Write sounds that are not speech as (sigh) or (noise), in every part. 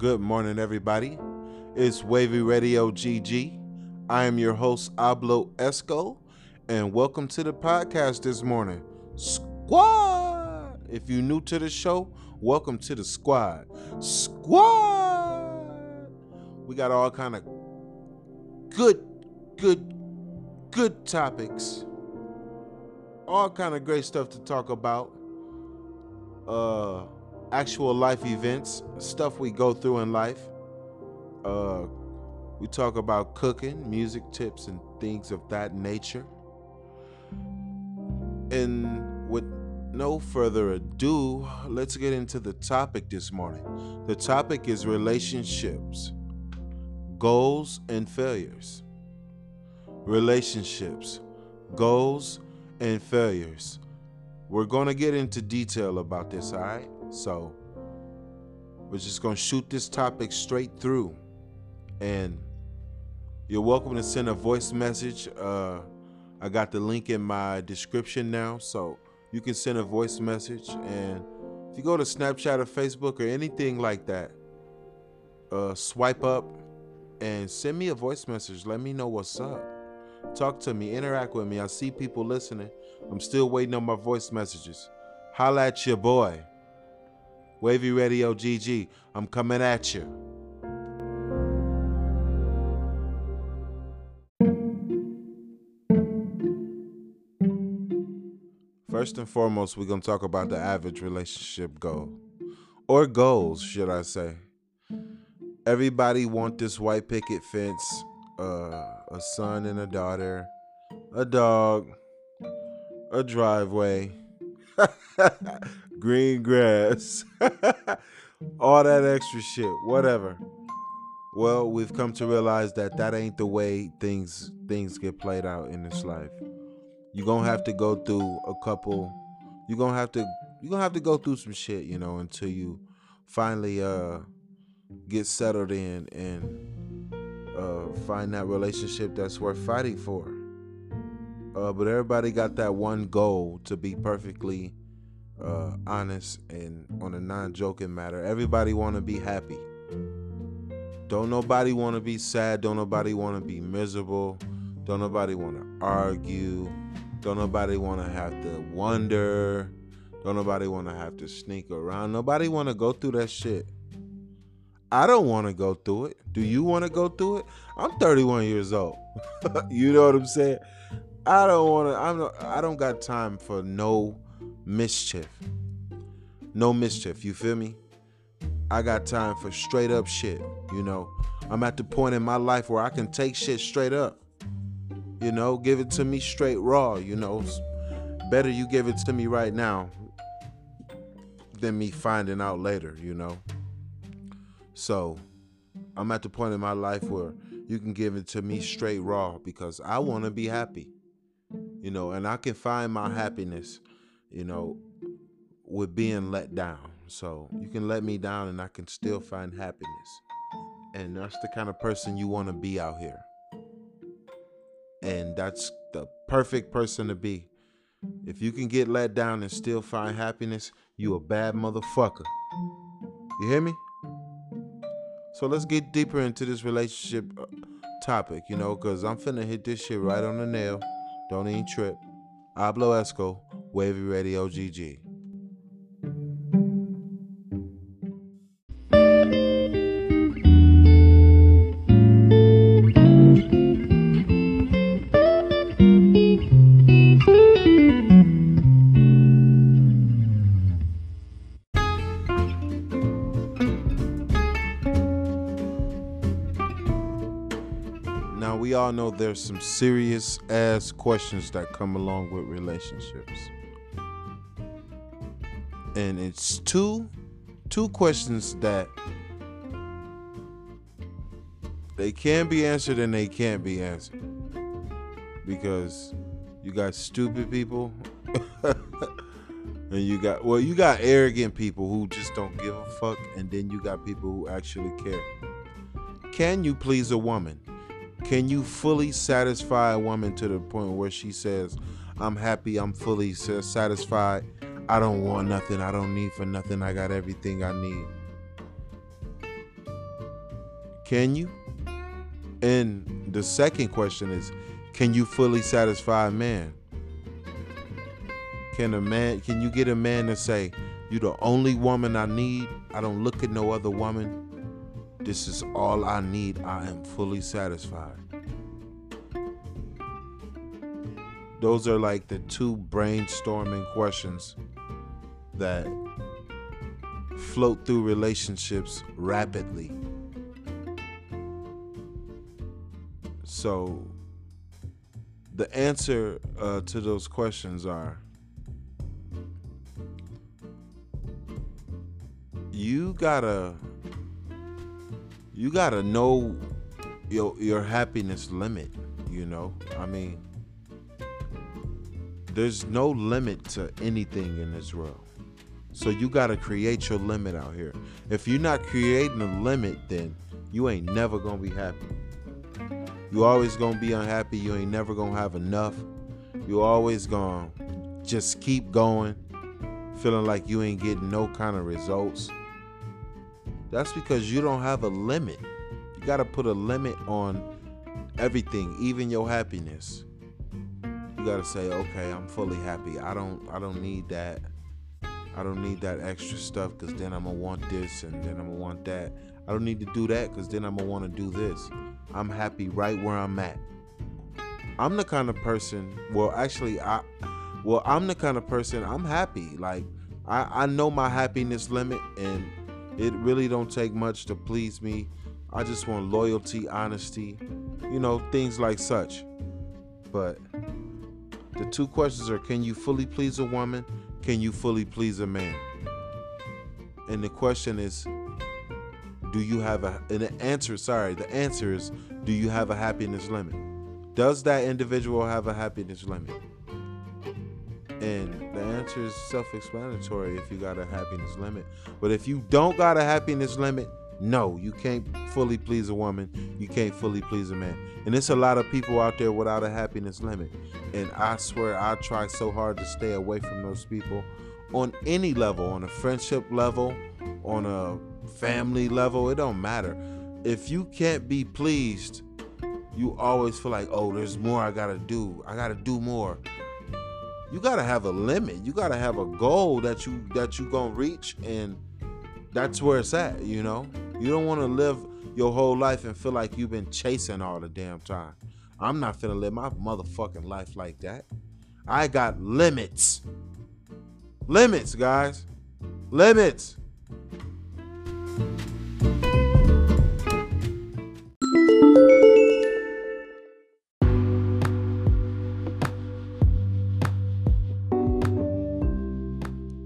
Good morning, everybody. It's Wavy Radio GG. I am your host, Ablo Esco, and welcome to the podcast this morning. Squad! If you're new to the show, welcome to the squad. Squad! We got all kind of good, good, good topics. All kind of great stuff to talk about. Uh actual life events, stuff we go through in life. Uh, we talk about cooking, music tips, and things of that nature. And with no further ado, let's get into the topic this morning. The topic is relationships, goals, and failures. Relationships, goals, and failures. We're going to get into detail about this, all right? So we're just going to shoot this topic straight through. And you're welcome to send a voice message. Uh, I got the link in my description now. So you can send a voice message. And if you go to Snapchat or Facebook or anything like that, uh, swipe up and send me a voice message. Let me know what's up. Talk to me, interact with me. I see people listening. I'm still waiting on my voice messages. Holla at your boy. Wavy Radio GG, I'm coming at you. First and foremost, we're going to talk about the average relationship goal. Or goals, should I say. Everybody want this white picket fence, uh, a son and a daughter, a dog, a driveway, (laughs) green grass, (laughs) all that extra shit, whatever. Well, we've come to realize that that ain't the way things things get played out in this life. You're going to have to go through a couple you're going to have to you're going to have to go through some shit, you know, until you finally uh get settled in and uh find that relationship that's worth fighting for. Uh, but everybody got that one goal to be perfectly uh, honest and on a non-joking matter. Everybody want to be happy. Don't nobody want to be sad. Don't nobody want to be miserable. Don't nobody want to argue. Don't nobody want to have to wonder. Don't nobody want to have to sneak around. Nobody want to go through that shit. I don't want to go through it. Do you want to go through it? I'm 31 years old. (laughs) you know what I'm saying? I don't want to. I'm. I don't got time for no mischief. No mischief, you feel me? I got time for straight up shit, you know. I'm at the point in my life where I can take shit straight up. You know, give it to me straight raw, you know. It's better you give it to me right now than me finding out later, you know. So, I'm at the point in my life where you can give it to me straight raw because I want to be happy. You know, and I can find my happiness you know, with being let down. So you can let me down and I can still find happiness. And that's the kind of person you want to be out here. And that's the perfect person to be. If you can get let down and still find happiness, you a bad motherfucker. You hear me? So let's get deeper into this relationship uh, topic, you know, because I'm finna hit this shit right on the nail. Don't even trip. Hablo Esco, Wavy Radio GG. Now we all know there's some serious ass questions that come along with relationships. And it's two two questions that they can be answered and they can't be answered. Because you got stupid people (laughs) and you got well you got arrogant people who just don't give a fuck and then you got people who actually care. Can you please a woman? Can you fully satisfy a woman to the point where she says, I'm happy, I'm fully satisfied, I don't want nothing, I don't need for nothing, I got everything I need? Can you? And the second question is, can you fully satisfy a man? Can a man can you get a man to say, You the only woman I need? I don't look at no other woman. This is all I need. I am fully satisfied. Those are like the two brainstorming questions that float through relationships rapidly. So, the answer uh, to those questions are you gotta you gotta know your your happiness limit you know i mean there's no limit to anything in this world so you gotta create your limit out here if you're not creating a limit then you ain't never gonna be happy you always gonna be unhappy you ain't never gonna have enough you always gonna just keep going feeling like you ain't getting no kind of results that's because you don't have a limit. You got to put a limit on everything, even your happiness. You got to say, "Okay, I'm fully happy. I don't I don't need that. I don't need that extra stuff cuz then I'm to want this and then I'm to want that. I don't need to do that cuz then I'm to want to do this. I'm happy right where I'm at." I'm the kind of person, well, actually I well, I'm the kind of person I'm happy. Like I I know my happiness limit and it really don't take much to please me. I just want loyalty, honesty, you know, things like such. But the two questions are can you fully please a woman? Can you fully please a man? And the question is do you have a and the answer sorry, the answer is do you have a happiness limit? Does that individual have a happiness limit? And the answer is self explanatory if you got a happiness limit. But if you don't got a happiness limit, no, you can't fully please a woman. You can't fully please a man. And there's a lot of people out there without a happiness limit. And I swear I try so hard to stay away from those people on any level, on a friendship level, on a family level. It don't matter. If you can't be pleased, you always feel like, oh, there's more I gotta do. I gotta do more you gotta have a limit. You gotta have a goal that you that you gonna reach, and that's where it's at. You know, you don't want to live your whole life and feel like you've been chasing all the damn time. I'm not finna live my motherfucking life like that. I got limits. Limits, guys. Limits.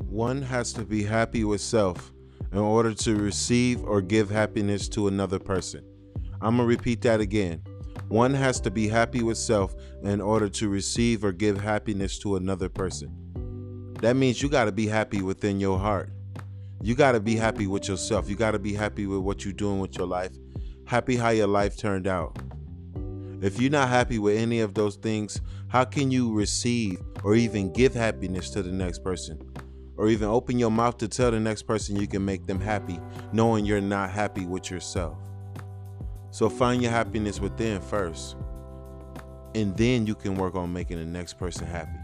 One has to be happy with self in order to receive or give happiness to another person. I'm going to repeat that again. One has to be happy with self in order to receive or give happiness to another person. That means you got to be happy within your heart. You got to be happy with yourself. You got to be happy with what you're doing with your life. Happy how your life turned out. If you're not happy with any of those things, how can you receive or even give happiness to the next person? Or even open your mouth to tell the next person you can make them happy, knowing you're not happy with yourself. So find your happiness within first, and then you can work on making the next person happy.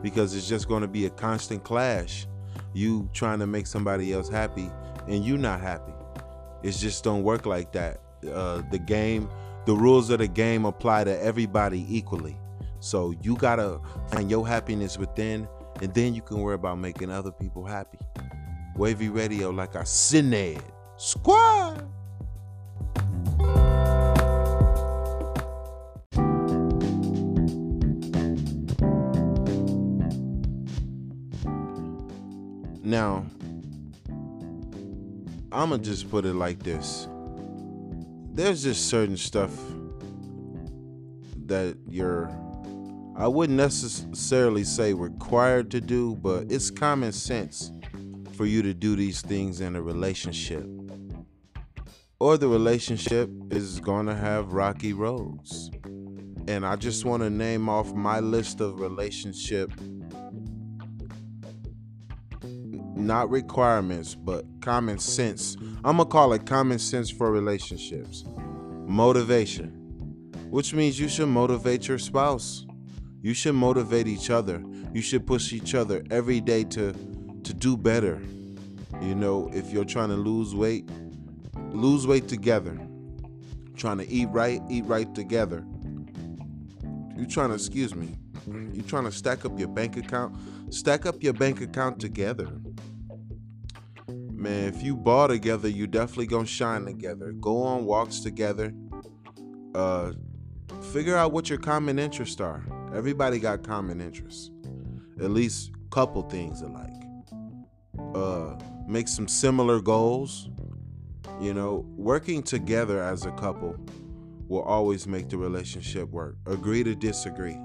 Because it's just going to be a constant clash. You trying to make somebody else happy, and you not happy. It just don't work like that. Uh, the game, the rules of the game apply to everybody equally. So you gotta find your happiness within and then you can worry about making other people happy. Wavy Radio, like I said, squad. Now, I'm gonna just put it like this. There's just certain stuff that you're I wouldn't necessarily say required to do, but it's common sense for you to do these things in a relationship. Or the relationship is going to have rocky roads. And I just want to name off my list of relationship not requirements, but common sense. I'm gonna call it common sense for relationships. Motivation, which means you should motivate your spouse. You should motivate each other. You should push each other every day to to do better. You know, if you're trying to lose weight, lose weight together. Trying to eat right, eat right together. You trying to excuse me. You trying to stack up your bank account? Stack up your bank account together. Man, if you ball together, you definitely gonna shine together. Go on walks together. Uh figure out what your common interests are. Everybody got common interests. At least couple things alike. Uh make some similar goals. You know, working together as a couple will always make the relationship work. Agree to disagree.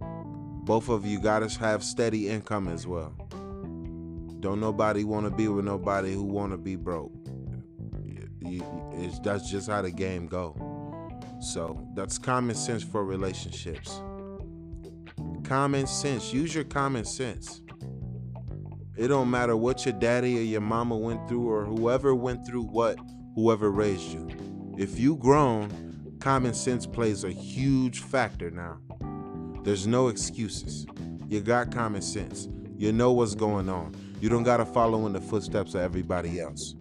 Both of you got to have steady income as well. Don't nobody want to be with nobody who want to be broke. That's just how the game go. So that's common sense for relationships. Common sense. Use your common sense. It don't matter what your daddy or your mama went through or whoever went through what, whoever raised you. If you grown, common sense plays a huge factor now. There's no excuses. You got common sense. You know what's going on. You don't got to follow in the footsteps of everybody else.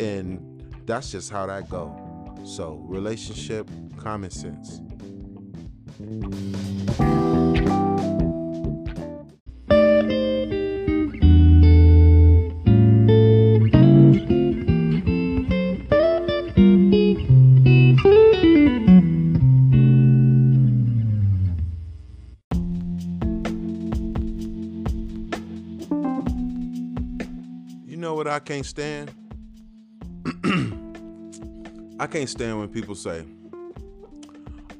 And that's just how that go. So, relationship, common sense. Can't stand? (clears throat) I can't stand when people say,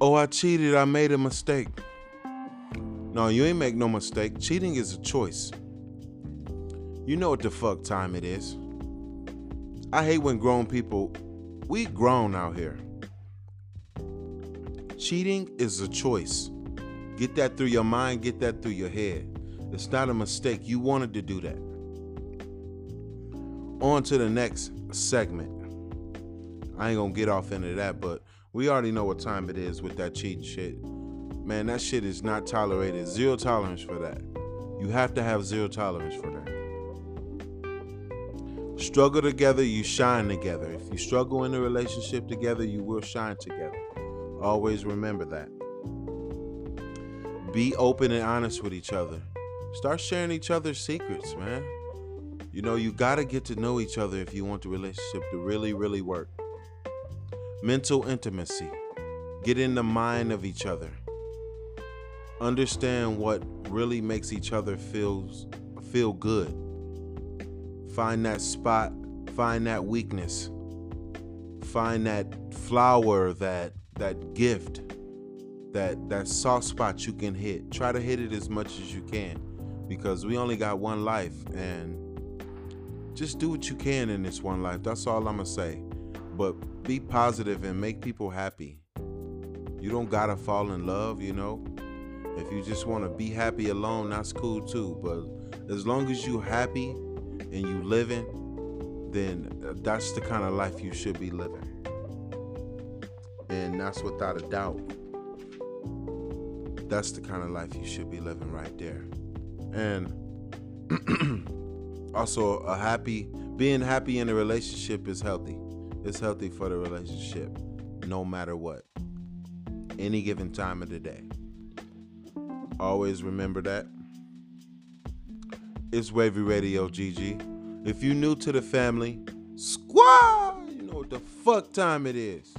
Oh, I cheated, I made a mistake. No, you ain't make no mistake. Cheating is a choice. You know what the fuck time it is. I hate when grown people, we grown out here. Cheating is a choice. Get that through your mind, get that through your head. It's not a mistake. You wanted to do that on to the next segment. I ain't gonna get off into that, but we already know what time it is with that cheating shit. Man, that shit is not tolerated. Zero tolerance for that. You have to have zero tolerance for that. Struggle together, you shine together. If you struggle in a relationship together, you will shine together. Always remember that. Be open and honest with each other. Start sharing each other's secrets, man. You know, you got to get to know each other if you want the relationship to really, really work. Mental intimacy. Get in the mind of each other. Understand what really makes each other feels feel good. Find that spot, find that weakness. Find that flower, that that gift, that that soft spot you can hit. Try to hit it as much as you can because we only got one life and just do what you can in this one life. That's all I'm gonna say. But be positive and make people happy. You don't gotta fall in love, you know. If you just want to be happy alone, that's cool too. But as long as you happy and you living, then that's the kind of life you should be living. And that's without a doubt. That's the kind of life you should be living right there. And (clears throat) also a happy being happy in a relationship is healthy. It's healthy for the relationship no matter what. Any given time of the day. Always remember that. It's wavy radio gg if you new to the family squad you know what the fuck time it is.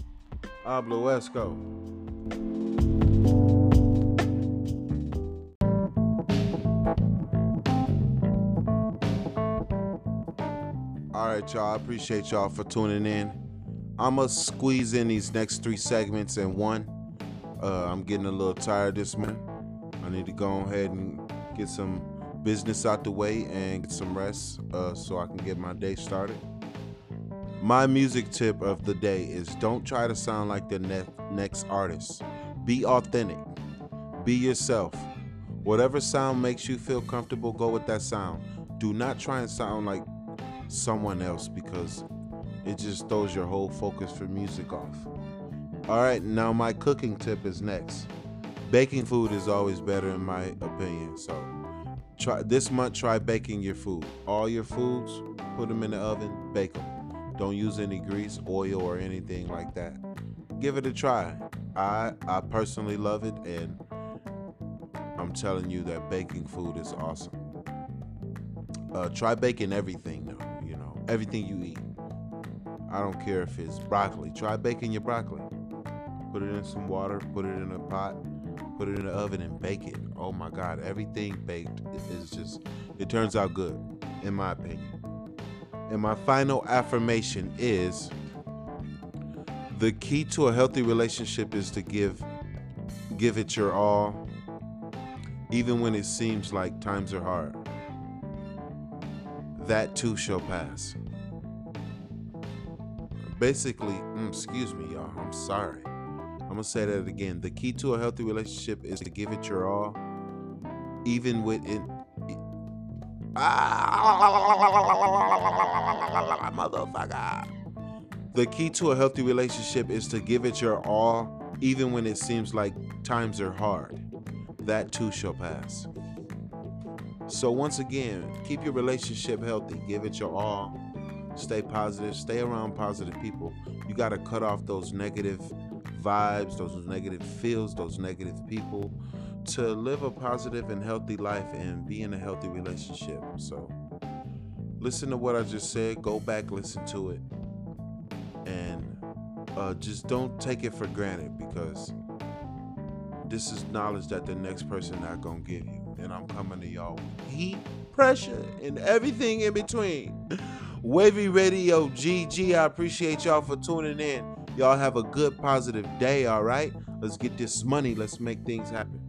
Hablo esco right, y'all. I appreciate y'all for tuning in. I'm gonna squeeze in these next three segments in one. Uh, I'm getting a little tired this morning. I need to go ahead and get some business out the way and get some rest uh, so I can get my day started. My music tip of the day is don't try to sound like the ne- next artist. Be authentic. Be yourself. Whatever sound makes you feel comfortable, go with that sound. Do not try and sound like someone else because it just throws your whole focus for music off. All right, now my cooking tip is next. Baking food is always better in my opinion. So try this month try baking your food. All your foods, put them in the oven, bake them. Don't use any grease, oil or anything like that. Give it a try. I I personally love it and I'm telling you that baking food is awesome. Uh, try baking everything though, everything you eat. I don't care if it's broccoli. Try baking your broccoli. Put it in some water, put it in a pot, put it in the oven and bake it. Oh my God, everything baked is just, it turns out good, in my opinion. And my final affirmation is the key to a healthy relationship is to give give it your all even when it seems like times are hard. That too shall pass basically, mm, excuse me, y'all. I'm sorry. I'm gonna say that again. The key to a healthy relationship is to give it your all, even with it. Ah, motherfucker. The key to a healthy relationship is to give it your all, even when it seems like times are hard. That too shall pass. So, once again, keep your relationship healthy. Give it your all stay positive, stay around positive people. You got to cut off those negative vibes, those negative feels, those negative people to live a positive and healthy life and be in a healthy relationship. So, listen to what I just said, go back, listen to it, and uh, just don't take it for granted because this is knowledge that the next person not gonna give you. And I'm coming to y'all with heat, pressure, and everything in between. Wavy Radio GG. I appreciate y'all for tuning in. Y'all have a good, positive day, all right? Let's get this money. Let's make things happen.